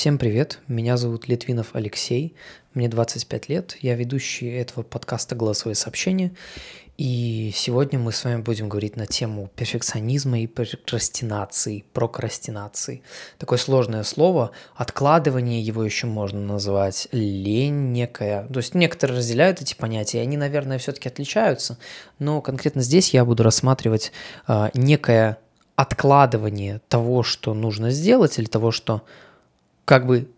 Всем привет, меня зовут Литвинов Алексей, мне 25 лет, я ведущий этого подкаста «Голосовые сообщения», и сегодня мы с вами будем говорить на тему перфекционизма и прокрастинации, прокрастинации. Такое сложное слово, откладывание его еще можно называть, лень некая. То есть некоторые разделяют эти понятия, они, наверное, все-таки отличаются, но конкретно здесь я буду рассматривать э, некое откладывание того, что нужно сделать, или того, что как бы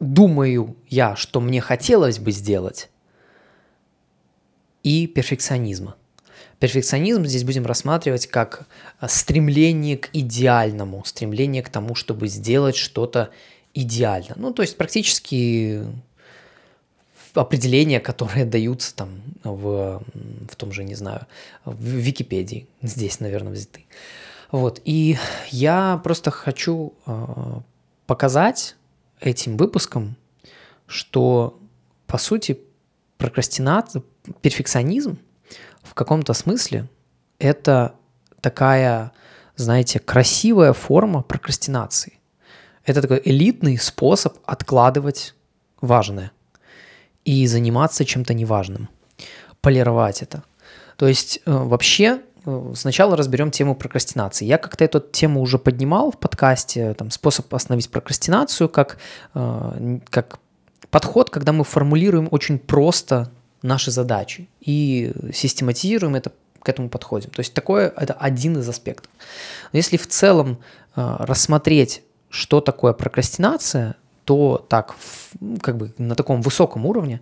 думаю я, что мне хотелось бы сделать, и перфекционизма. Перфекционизм здесь будем рассматривать как а, стремление к идеальному, стремление к тому, чтобы сделать что-то идеально. Ну, то есть практически определения, которые даются там в, в том же, не знаю, в Википедии, здесь, наверное, взяты. Вот, и я просто хочу э, показать этим выпуском, что, по сути, прокрастинация, перфекционизм в каком-то смысле это такая, знаете, красивая форма прокрастинации. Это такой элитный способ откладывать важное и заниматься чем-то неважным, полировать это. То есть э, вообще сначала разберем тему прокрастинации. Я как-то эту тему уже поднимал в подкасте, там, способ остановить прокрастинацию, как, э, как подход, когда мы формулируем очень просто наши задачи и систематизируем это, к этому подходим. То есть такое это один из аспектов. Но если в целом э, рассмотреть, что такое прокрастинация, то так, как бы на таком высоком уровне,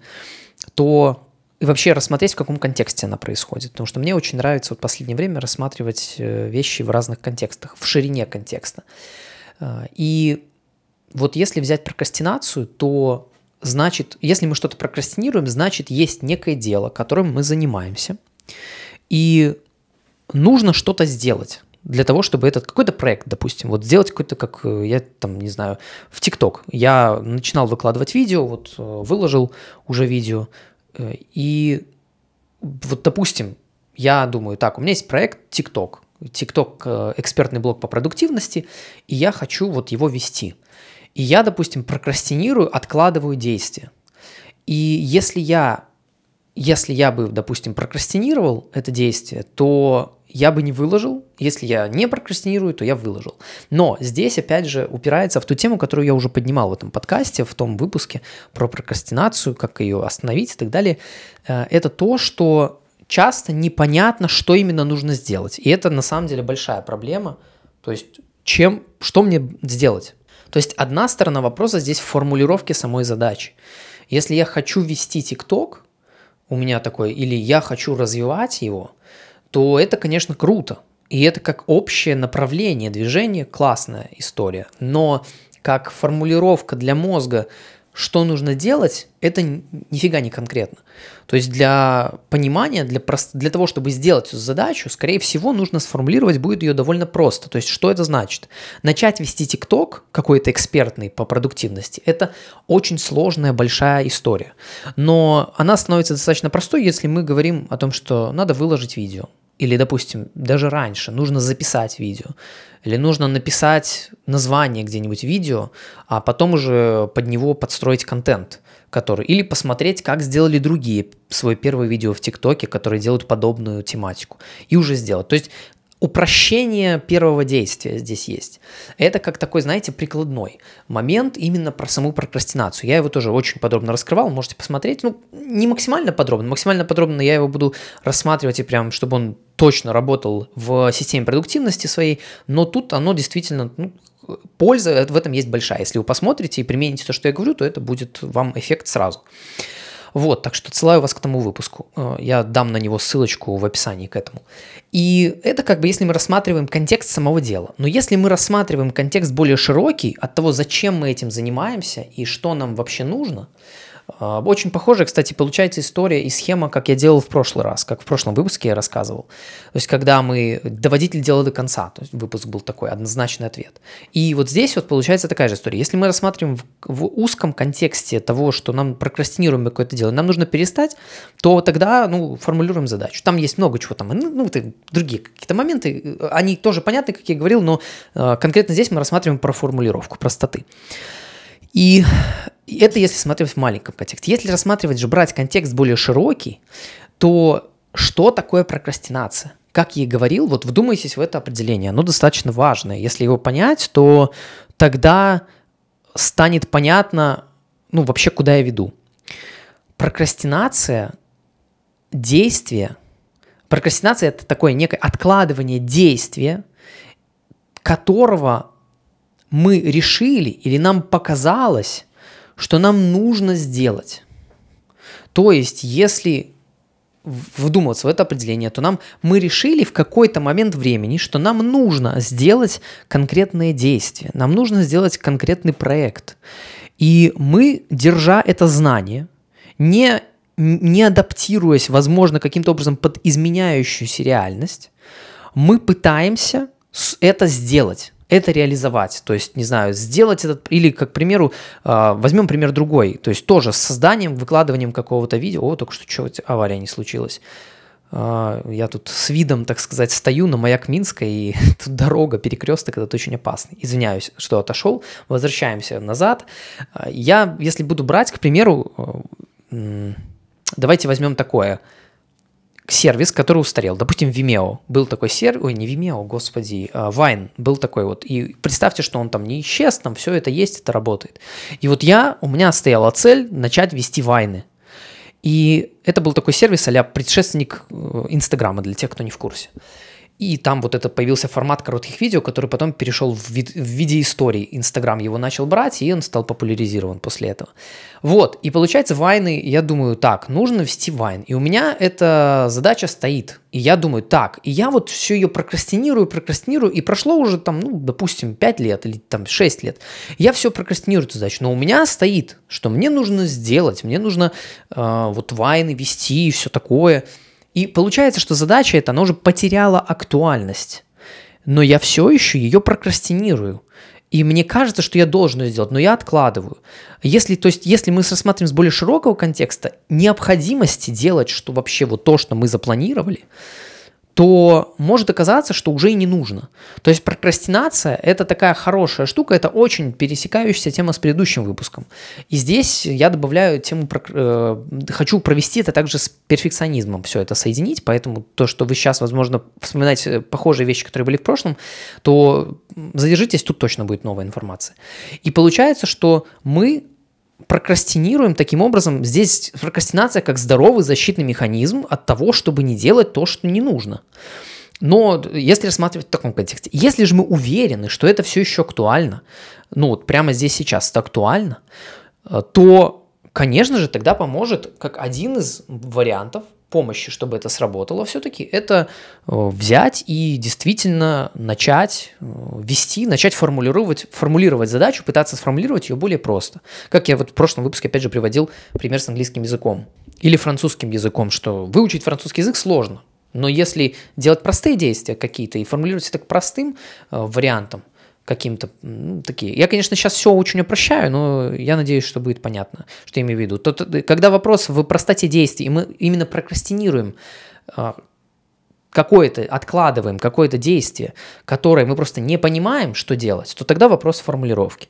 то и вообще рассмотреть, в каком контексте она происходит. Потому что мне очень нравится вот в последнее время рассматривать э, вещи в разных контекстах, в ширине контекста. Э, и вот если взять прокрастинацию, то значит, если мы что-то прокрастинируем, значит, есть некое дело, которым мы занимаемся, и нужно что-то сделать для того, чтобы этот какой-то проект, допустим, вот сделать какой-то, как э, я там, не знаю, в ТикТок. Я начинал выкладывать видео, вот выложил уже видео, и вот, допустим, я думаю, так, у меня есть проект TikTok, TikTok э, экспертный блог по продуктивности, и я хочу вот его вести. И я, допустим, прокрастинирую, откладываю действия. И если я, если я бы, допустим, прокрастинировал это действие, то я бы не выложил. Если я не прокрастинирую, то я выложил. Но здесь, опять же, упирается в ту тему, которую я уже поднимал в этом подкасте, в том выпуске про прокрастинацию, как ее остановить и так далее. Э, это то, что часто непонятно, что именно нужно сделать. И это на самом деле большая проблема. То есть, чем, что мне сделать? То есть, одна сторона вопроса здесь в формулировке самой задачи. Если я хочу вести ТикТок, у меня такой, или я хочу развивать его, то это, конечно, круто. И это как общее направление движения классная история. Но как формулировка для мозга, что нужно делать, это нифига не конкретно. То есть для понимания, для, для того, чтобы сделать эту задачу, скорее всего, нужно сформулировать будет ее довольно просто. То есть что это значит? Начать вести ТикТок, какой-то экспертный по продуктивности, это очень сложная, большая история. Но она становится достаточно простой, если мы говорим о том, что надо выложить видео. Или, допустим, даже раньше нужно записать видео, или нужно написать название где-нибудь видео, а потом уже под него подстроить контент, который... Или посмотреть, как сделали другие свое первое видео в ТикТоке, которые делают подобную тематику, и уже сделать. То есть упрощение первого действия здесь есть. Это как такой, знаете, прикладной момент именно про саму прокрастинацию. Я его тоже очень подробно раскрывал, можете посмотреть. Ну, не максимально подробно, максимально подробно я его буду рассматривать и прям, чтобы он точно работал в системе продуктивности своей, но тут оно действительно, ну, польза в этом есть большая. Если вы посмотрите и примените то, что я говорю, то это будет вам эффект сразу. Вот, так что отсылаю вас к тому выпуску. Э, я дам на него ссылочку в описании к этому. И это как бы если мы рассматриваем контекст самого дела. Но если мы рассматриваем контекст более широкий от того, зачем мы этим занимаемся и что нам вообще нужно, очень похожая, кстати, получается история и схема, как я делал в прошлый раз, как в прошлом выпуске я рассказывал. То есть, когда мы доводитель дела до конца, то есть выпуск был такой, однозначный ответ. И вот здесь вот получается такая же история. Если мы рассматриваем в, в узком контексте того, что нам прокрастинируем какое-то дело, нам нужно перестать, то тогда, ну, формулируем задачу. Там есть много чего там, ну, другие какие-то моменты, они тоже понятны, как я говорил, но э, конкретно здесь мы рассматриваем про формулировку, простоты. И это если смотреть в маленьком контексте. Если рассматривать же, брать контекст более широкий, то что такое прокрастинация? Как я и говорил, вот вдумайтесь в это определение, оно достаточно важное. Если его понять, то тогда станет понятно, ну, вообще, куда я веду. Прокрастинация – действие. Прокрастинация – это такое некое откладывание действия, которого мы решили или нам показалось, что нам нужно сделать. То есть, если вдумываться в это определение, то нам мы решили в какой-то момент времени, что нам нужно сделать конкретное действие, нам нужно сделать конкретный проект. И мы, держа это знание, не, не адаптируясь, возможно, каким-то образом под изменяющуюся реальность, мы пытаемся это сделать это реализовать. То есть, не знаю, сделать этот, или, как, к примеру, а, возьмем пример другой, то есть тоже с созданием, выкладыванием какого-то видео, о, только что что авария не случилась. А, я тут с видом, так сказать, стою на маяк Минска, и тут дорога, перекресток, это очень опасный. Извиняюсь, что отошел. Возвращаемся назад. А, я, если буду брать, к примеру, давайте возьмем такое – сервис, который устарел. Допустим, Vimeo. Был такой сервис, ой, не Vimeo, господи, Vine был такой вот. И представьте, что он там не исчез, там все это есть, это работает. И вот я, у меня стояла цель начать вести вайны. И это был такой сервис а предшественник э, Инстаграма, для тех, кто не в курсе. И там вот это появился формат коротких видео, который потом перешел в, вид, в виде истории. Инстаграм его начал брать, и он стал популяризирован после этого. Вот, и получается вайны, я думаю, так, нужно вести вайн. И у меня эта задача стоит. И я думаю, так, и я вот все ее прокрастинирую, прокрастинирую, и прошло уже там, ну, допустим, 5 лет или там 6 лет. Я все прокрастинирую эту задачу, но у меня стоит, что мне нужно сделать, мне нужно э, вот вайны вести и все такое – и получается, что задача эта, она уже потеряла актуальность. Но я все еще ее прокрастинирую. И мне кажется, что я должен ее сделать, но я откладываю. Если, то есть, если мы рассматриваем с более широкого контекста необходимости делать что вообще вот то, что мы запланировали, то может оказаться, что уже и не нужно. То есть прокрастинация – это такая хорошая штука, это очень пересекающаяся тема с предыдущим выпуском. И здесь я добавляю тему, э, хочу провести это также с перфекционизмом, все это соединить, поэтому то, что вы сейчас, возможно, вспоминаете похожие вещи, которые были в прошлом, то задержитесь, тут точно будет новая информация. И получается, что мы прокрастинируем таким образом. Здесь прокрастинация как здоровый защитный механизм от того, чтобы не делать то, что не нужно. Но если рассматривать в таком контексте, если же мы уверены, что это все еще актуально, ну вот прямо здесь сейчас это актуально, э, то, конечно же, тогда поможет как один из вариантов помощи, чтобы это сработало, все-таки это э, взять и действительно начать э, вести, начать формулировать, формулировать задачу, пытаться сформулировать ее более просто. Как я вот в прошлом выпуске опять же приводил пример с английским языком или французским языком, что выучить французский язык сложно, но если делать простые действия какие-то и формулировать это простым э, вариантом, каким-то ну, такие. Я, конечно, сейчас все очень упрощаю, но я надеюсь, что будет понятно, что я имею в виду. То, то, когда вопрос в простоте действий, и мы именно прокрастинируем а, какое-то, откладываем какое-то действие, которое мы просто не понимаем, что делать, то тогда вопрос формулировки.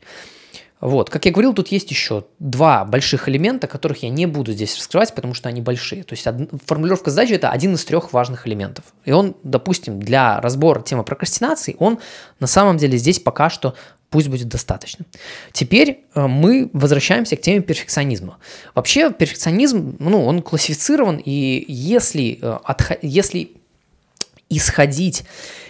Вот, как я говорил, тут есть еще два больших элемента, которых я не буду здесь раскрывать, потому что они большие. То есть од... формулировка задачи это один из трех важных элементов. И он, допустим, для разбора темы прокрастинации, он на самом деле здесь пока что пусть будет достаточно. Теперь э, мы возвращаемся к теме перфекционизма. Вообще перфекционизм, ну, он классифицирован, и если, э, отх... если исходить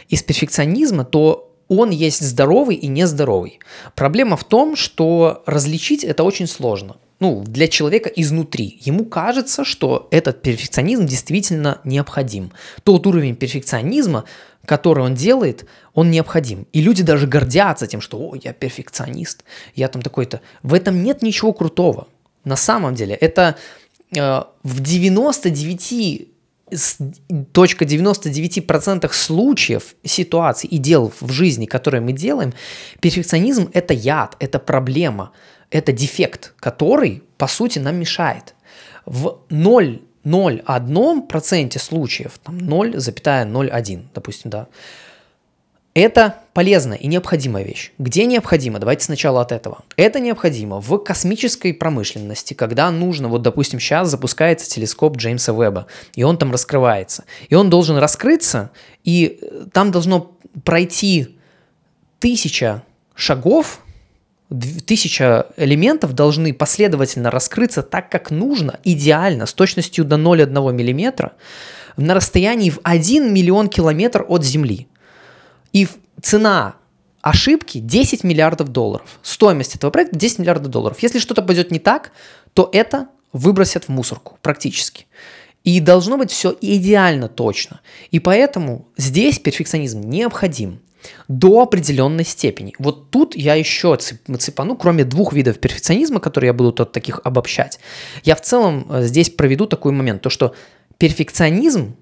из перфекционизма, то он есть здоровый и нездоровый. Проблема в том, что различить это очень сложно. Ну, для человека изнутри. Ему кажется, что этот перфекционизм действительно необходим. Тот уровень перфекционизма, который он делает, он необходим. И люди даже гордятся тем, что «О, я перфекционист, я там такой-то». В этом нет ничего крутого. На самом деле, это э, в 99 точка 99% случаев, ситуаций и дел в жизни, которые мы делаем, перфекционизм – это яд, это проблема, это дефект, который, по сути, нам мешает. В 0,01% случаев, там 0,01, допустим, да, Это полезная и необходимая вещь. Где необходимо? Давайте сначала от этого. Это необходимо в космической промышленности, когда нужно, вот допустим, сейчас запускается телескоп Джеймса Веба, и он там раскрывается. И он должен раскрыться, и э, там должно пройти тысяча шагов, тысяча элементов должны последовательно раскрыться так, как нужно, идеально, с точностью до 0,1 мм, на расстоянии в 1 миллион километр от Земли. И цена ошибки 10 миллиардов долларов. Стоимость этого проекта 10 миллиардов долларов. Если что-то пойдет не так, то это выбросят в мусорку практически. И должно быть все идеально точно. И поэтому здесь перфекционизм необходим до определенной степени. Вот тут я еще цепану, кроме двух видов перфекционизма, которые я буду тут таких обобщать, я в целом э, здесь проведу такой момент, то что перфекционизм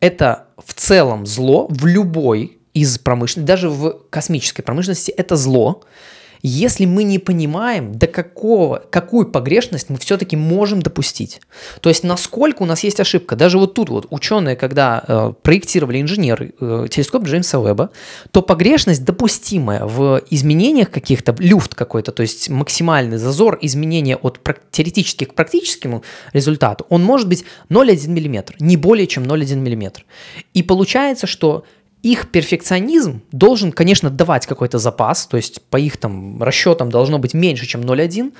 это в целом зло в любой из промышленности, даже в космической промышленности это зло, если мы не понимаем, до какого, какую погрешность мы все-таки можем допустить. То есть, насколько у нас есть ошибка. Даже вот тут вот ученые, когда э, проектировали инженеры э, телескоп Джеймса Уэбба, то погрешность допустимая в изменениях каких-то, люфт какой-то, то есть максимальный зазор изменения от теоретически к практическому результату, он может быть 0,1 мм, не более чем 0,1 мм. И получается, что их перфекционизм должен, конечно, давать какой-то запас, то есть по их там расчетам должно быть меньше, чем 0,1,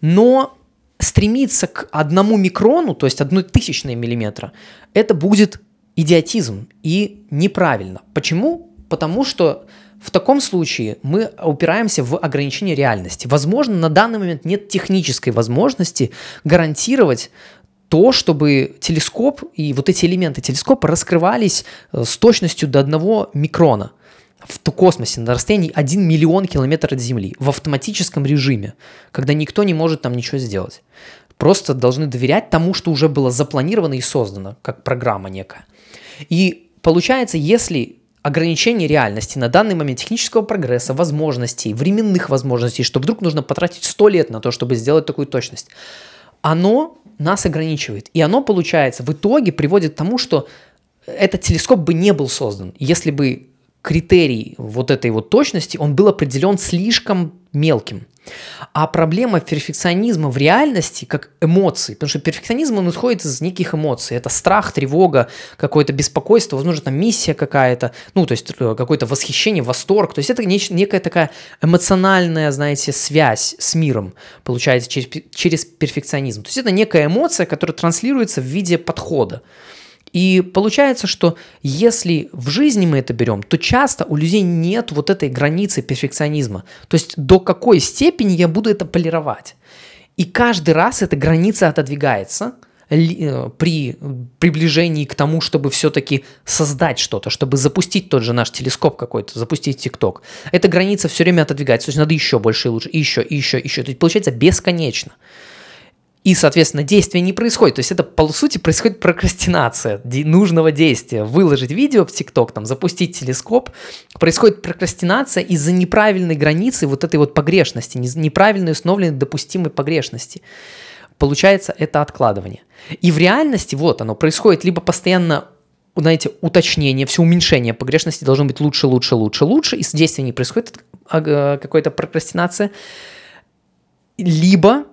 но стремиться к одному микрону, то есть одной тысячной миллиметра, это будет идиотизм и неправильно. Почему? Потому что в таком случае мы упираемся в ограничение реальности. Возможно, на данный момент нет технической возможности гарантировать то, чтобы телескоп и вот эти элементы телескопа раскрывались э, с точностью до одного микрона в космосе на расстоянии 1 миллион километров от Земли в автоматическом режиме, когда никто не может там ничего сделать. Просто должны доверять тому, что уже было запланировано и создано, как программа некая. И получается, если ограничение реальности на данный момент технического прогресса, возможностей, временных возможностей, что вдруг нужно потратить 100 лет на то, чтобы сделать такую точность, оно нас ограничивает. И оно, получается, в итоге приводит к тому, что этот телескоп бы не был создан, если бы критерий вот этой вот точности, он был определен слишком мелким. А проблема перфекционизма в реальности как эмоции, потому что перфекционизм он исходит из неких эмоций. Это страх, тревога, какое-то беспокойство, возможно, там миссия какая-то, ну, то есть э, какое-то восхищение, восторг. То есть это некая такая эмоциональная, знаете, связь с миром получается через, через перфекционизм. То есть это некая эмоция, которая транслируется в виде подхода. И получается, что если в жизни мы это берем, то часто у людей нет вот этой границы перфекционизма. То есть до какой степени я буду это полировать. И каждый раз эта граница отодвигается э, при приближении к тому, чтобы все-таки создать что-то, чтобы запустить тот же наш телескоп какой-то, запустить ТикТок. Эта граница все время отодвигается, то есть надо еще больше и лучше, и еще, и еще, и еще. То есть получается бесконечно и, соответственно, действие не происходит. То есть это, по сути, происходит прокрастинация нужного действия. Выложить видео в ТикТок, там, запустить телескоп. Происходит прокрастинация из-за неправильной границы вот этой вот погрешности, неправильной установленной допустимой погрешности. Получается, это откладывание. И в реальности, вот оно, происходит либо постоянно знаете, уточнение, все уменьшение погрешности должно быть лучше, лучше, лучше, лучше, и с действия не происходит а, какая-то прокрастинация, либо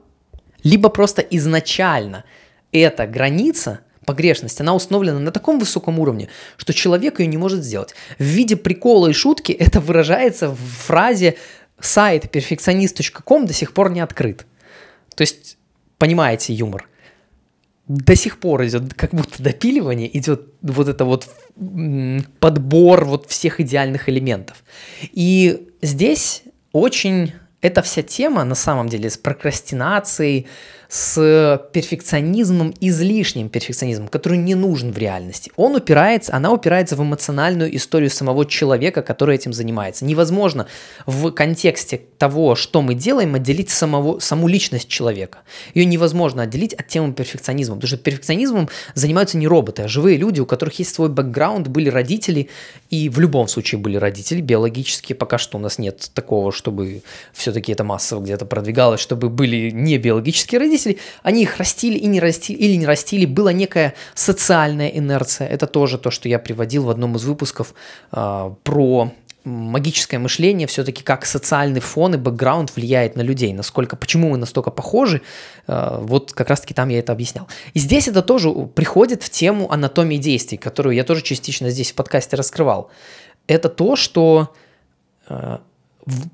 либо просто изначально эта граница погрешность, она установлена на таком высоком уровне, что человек ее не может сделать. В виде прикола и шутки это выражается в фразе сайт перфекционист.ком до сих пор не открыт. То есть, понимаете юмор? До сих пор идет как будто допиливание, идет вот это вот подбор вот всех идеальных элементов. И здесь очень эта вся тема на самом деле с прокрастинацией, с перфекционизмом, излишним перфекционизмом, который не нужен в реальности. Он упирается, она упирается в эмоциональную историю самого человека, который этим занимается. Невозможно в контексте того, что мы делаем, отделить самого, саму личность человека. Ее невозможно отделить от темы перфекционизма, потому что перфекционизмом занимаются не роботы, а живые люди, у которых есть свой бэкграунд, были родители, и в любом случае были родители биологические. Пока что у нас нет такого, чтобы все-таки это массово где-то продвигалось, чтобы были не биологические родители, родителей, они их растили и не растили, или не растили, была некая социальная инерция. Это тоже то, что я приводил в одном из выпусков э, про магическое мышление все-таки как социальный фон и бэкграунд влияет на людей, насколько, почему мы настолько похожи, э, вот как раз-таки там я это объяснял. И здесь это тоже приходит в тему анатомии действий, которую я тоже частично здесь в подкасте раскрывал. Это то, что э,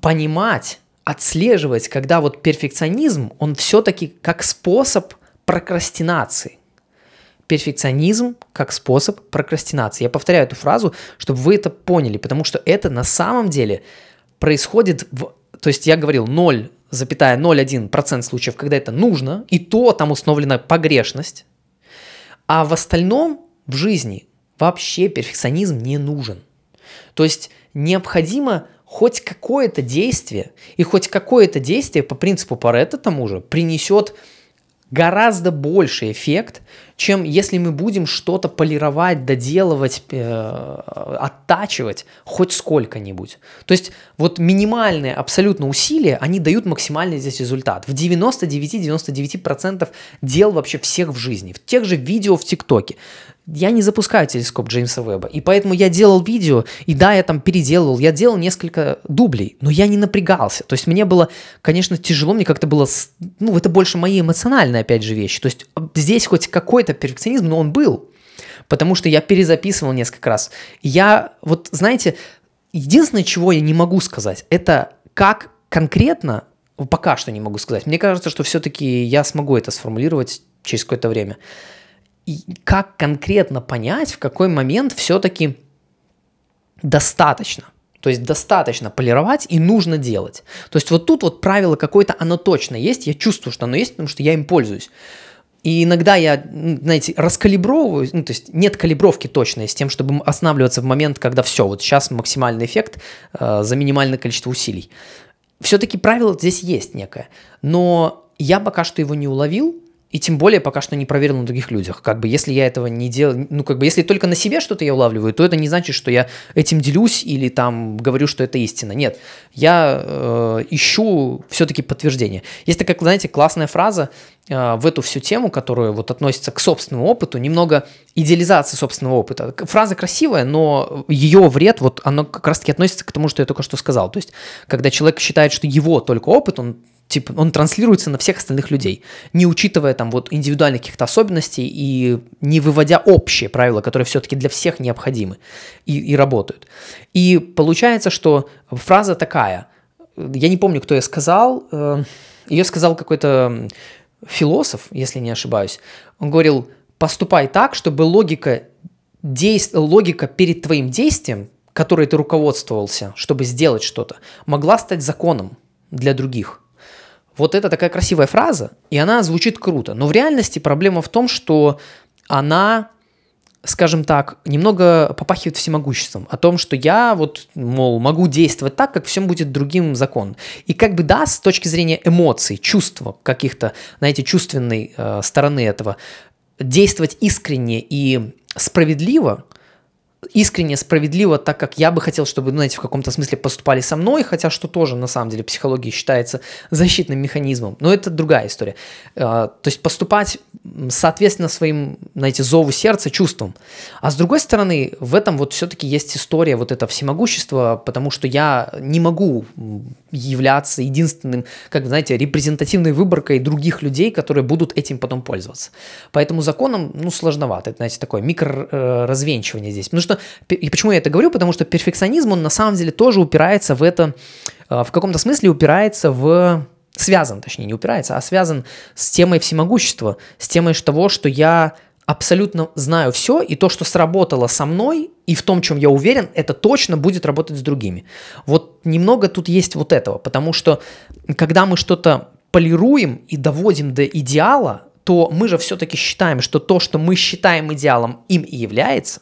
понимать, отслеживать, когда вот перфекционизм, он все-таки как способ прокрастинации – перфекционизм как способ прокрастинации. Я повторяю эту фразу, чтобы вы это поняли, потому что это на самом деле происходит в... То есть я говорил 0,01% случаев, когда это нужно, и то там установлена погрешность. А в остальном в жизни вообще перфекционизм не нужен. То есть необходимо хоть какое-то действие, и хоть какое-то действие по принципу Паретта тому же принесет гораздо больший эффект, чем если мы будем что-то полировать, доделывать, э, оттачивать хоть сколько-нибудь. То есть вот минимальные абсолютно усилия, они дают максимальный здесь результат. В 99-99% дел вообще всех в жизни. В тех же видео в ТикТоке я не запускаю телескоп Джеймса Веба, и поэтому я делал видео, и да, я там переделывал, я делал несколько дублей, но я не напрягался. То есть мне было, конечно, тяжело, мне как-то было, ну, это больше мои эмоциональные, опять же, вещи. То есть а, здесь хоть какой-то перфекционизм, но он был, потому что я перезаписывал несколько раз. Я, вот, знаете, единственное, чего я не могу сказать, это как конкретно, пока что не могу сказать. Мне кажется, что все-таки я смогу это сформулировать через какое-то время – и как конкретно понять, в какой момент все-таки достаточно. То есть достаточно полировать и нужно делать. То есть вот тут вот правило какое-то, оно точно есть, я чувствую, что оно есть, потому что я им пользуюсь. И иногда я, знаете, раскалибровываю, ну, то есть нет калибровки точной с тем, чтобы останавливаться в момент, когда все, вот сейчас максимальный эффект э, за минимальное количество усилий. Все-таки правило здесь есть некое, но я пока что его не уловил, и тем более пока что не проверил на других людях. Как бы если я этого не делаю, ну как бы если только на себе что-то я улавливаю, то это не значит, что я этим делюсь или там говорю, что это истина. Нет, я э, ищу все-таки подтверждение. Есть такая, знаете, классная фраза э, в эту всю тему, которая вот относится к собственному опыту, немного идеализации собственного опыта. Фраза красивая, но ее вред, вот оно как раз-таки относится к тому, что я только что сказал. То есть, когда человек считает, что его только опыт, он типа, он транслируется на всех остальных людей, не учитывая там вот индивидуальных каких-то особенностей и не выводя общие правила, которые все-таки для всех необходимы и, и работают. И получается, что фраза такая, я не помню, кто ее сказал, э, ее сказал какой-то философ, если не ошибаюсь. Он говорил, поступай так, чтобы логика, действ... логика перед твоим действием, которой ты руководствовался, чтобы сделать что-то, могла стать законом для других – вот это такая красивая фраза, и она звучит круто. Но в реальности проблема в том, что она, скажем так, немного попахивает всемогуществом. О том, что я вот, мол, могу действовать так, как всем будет другим закон. И как бы да, с точки зрения эмоций, чувства каких-то, знаете, чувственной э, стороны этого, действовать искренне и справедливо – искренне, справедливо, так как я бы хотел, чтобы, ну, знаете, в каком-то смысле поступали со мной, хотя что тоже, на самом деле, психологии считается защитным механизмом. Но это другая история. А, то есть поступать соответственно своим, знаете, зову сердца, чувствам. А с другой стороны, в этом вот все-таки есть история вот это всемогущества, потому что я не могу являться единственным, как, знаете, репрезентативной выборкой других людей, которые будут этим потом пользоваться. Поэтому законом, ну, сложновато. Это, знаете, такое микроразвенчивание здесь. Потому что, и почему я это говорю? Потому что перфекционизм, он на самом деле тоже упирается в это, э, в каком-то смысле упирается в связан, точнее, не упирается, а связан с темой всемогущества, с темой того, что я абсолютно знаю все, и то, что сработало со мной, и в том, чем я уверен, это точно будет работать с другими. Вот немного тут есть вот этого, потому что когда мы что-то полируем и доводим до идеала, то мы же все-таки считаем, что то, что мы считаем идеалом, им и является.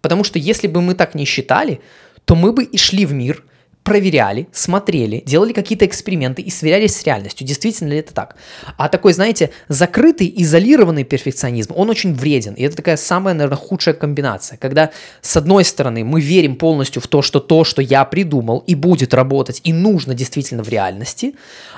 Потому что если бы мы так не считали, то мы бы и шли в мир, проверяли, смотрели, делали какие-то эксперименты и сверялись с реальностью, действительно ли это так. А такой, знаете, закрытый, изолированный перфекционизм, он очень вреден. И это такая самая, наверное, худшая комбинация, когда с одной стороны мы верим полностью в то, что то, что я придумал и будет работать, и нужно действительно в реальности,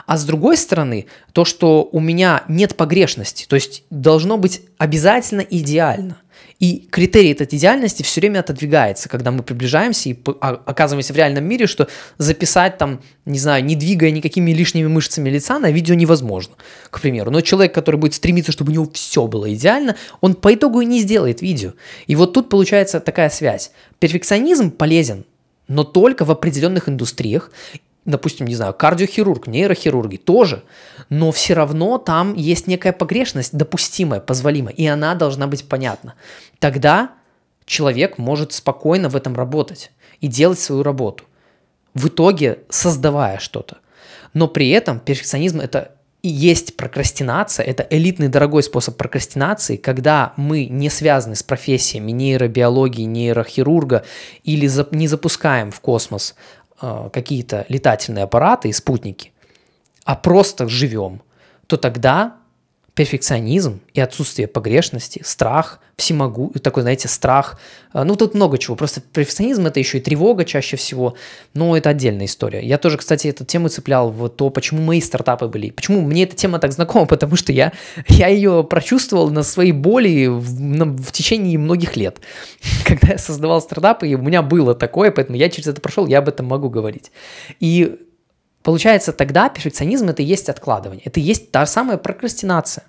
а с другой стороны то, что у меня нет погрешности, то есть должно быть обязательно идеально – И критерий этой идеальности все время отодвигается, когда мы приближаемся и а, оказываемся в реальном мире, что записать там, не знаю, не двигая никакими лишними мышцами лица на видео невозможно, к примеру. Но человек, который будет стремиться, чтобы у него все было идеально, он по итогу и не сделает видео. И вот тут получается такая связь. Перфекционизм полезен, но только в определенных индустриях допустим, не знаю, кардиохирург, нейрохирурги тоже, но все равно там есть некая погрешность допустимая, позволимая, и она должна быть понятна. Тогда человек может спокойно в этом работать и делать свою работу, в итоге создавая что-то. Но при этом перфекционизм это и есть прокрастинация, это элитный дорогой способ прокрастинации, когда мы не связаны с профессиями нейробиологии, нейрохирурга или не запускаем в космос Э, какие-то летательные аппараты и спутники, а просто живем, то тогда перфекционизм и отсутствие погрешности, страх, всемогу, такой, знаете, страх, э, ну тут много чего, просто перфекционизм это еще и тревога чаще всего, но это отдельная история. Я тоже, кстати, эту тему цеплял в то, почему мои стартапы были, почему мне эта тема так знакома, потому что я, я ее прочувствовал на своей боли в, на, в течение многих лет, когда я создавал стартапы, и у меня было такое, поэтому я через это прошел, я об этом могу говорить. И Получается, тогда перфекционизм это и есть откладывание, это и есть та самая прокрастинация.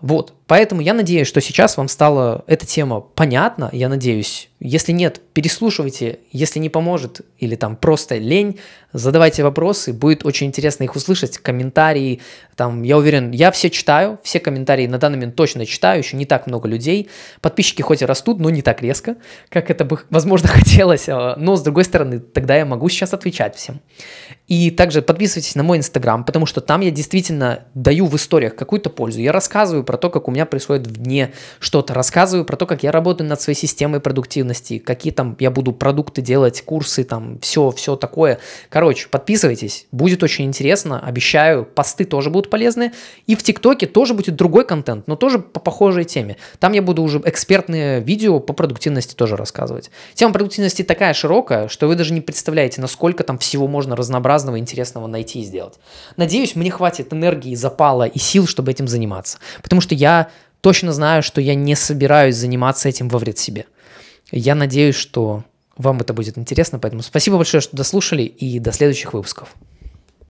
Вот, поэтому я надеюсь, что сейчас вам стала эта тема понятна, я надеюсь. Если нет, переслушивайте, если не поможет или там просто лень, задавайте вопросы, будет очень интересно их услышать, комментарии, там, я уверен, я все читаю, все комментарии на данный момент точно читаю, еще не так много людей, подписчики хоть и растут, но не так резко, как это бы, возможно, хотелось, а, но, с другой стороны, тогда я могу сейчас отвечать всем. И также подписывайтесь на мой инстаграм, потому что там я действительно даю в историях какую-то пользу, я рассказываю про то, как у меня происходит в дне что-то, рассказываю про то, как я работаю над своей системой продуктивности, какие там я буду продукты делать, курсы, там, все, все такое. Короче, подписывайтесь, будет очень интересно, обещаю, посты тоже будут полезны. И в ТикТоке тоже будет другой контент, но тоже по похожей теме. Там я буду уже экспертные видео по продуктивности тоже рассказывать. Тема продуктивности такая широкая, что вы даже не представляете, насколько там всего можно разнообразного, интересного найти и сделать. Надеюсь, мне хватит энергии, запала и сил, чтобы этим заниматься. Потому что я точно знаю, что я не собираюсь заниматься этим во вред себе. Я надеюсь, что вам это будет интересно, поэтому спасибо большое, что дослушали, и до следующих выпусков.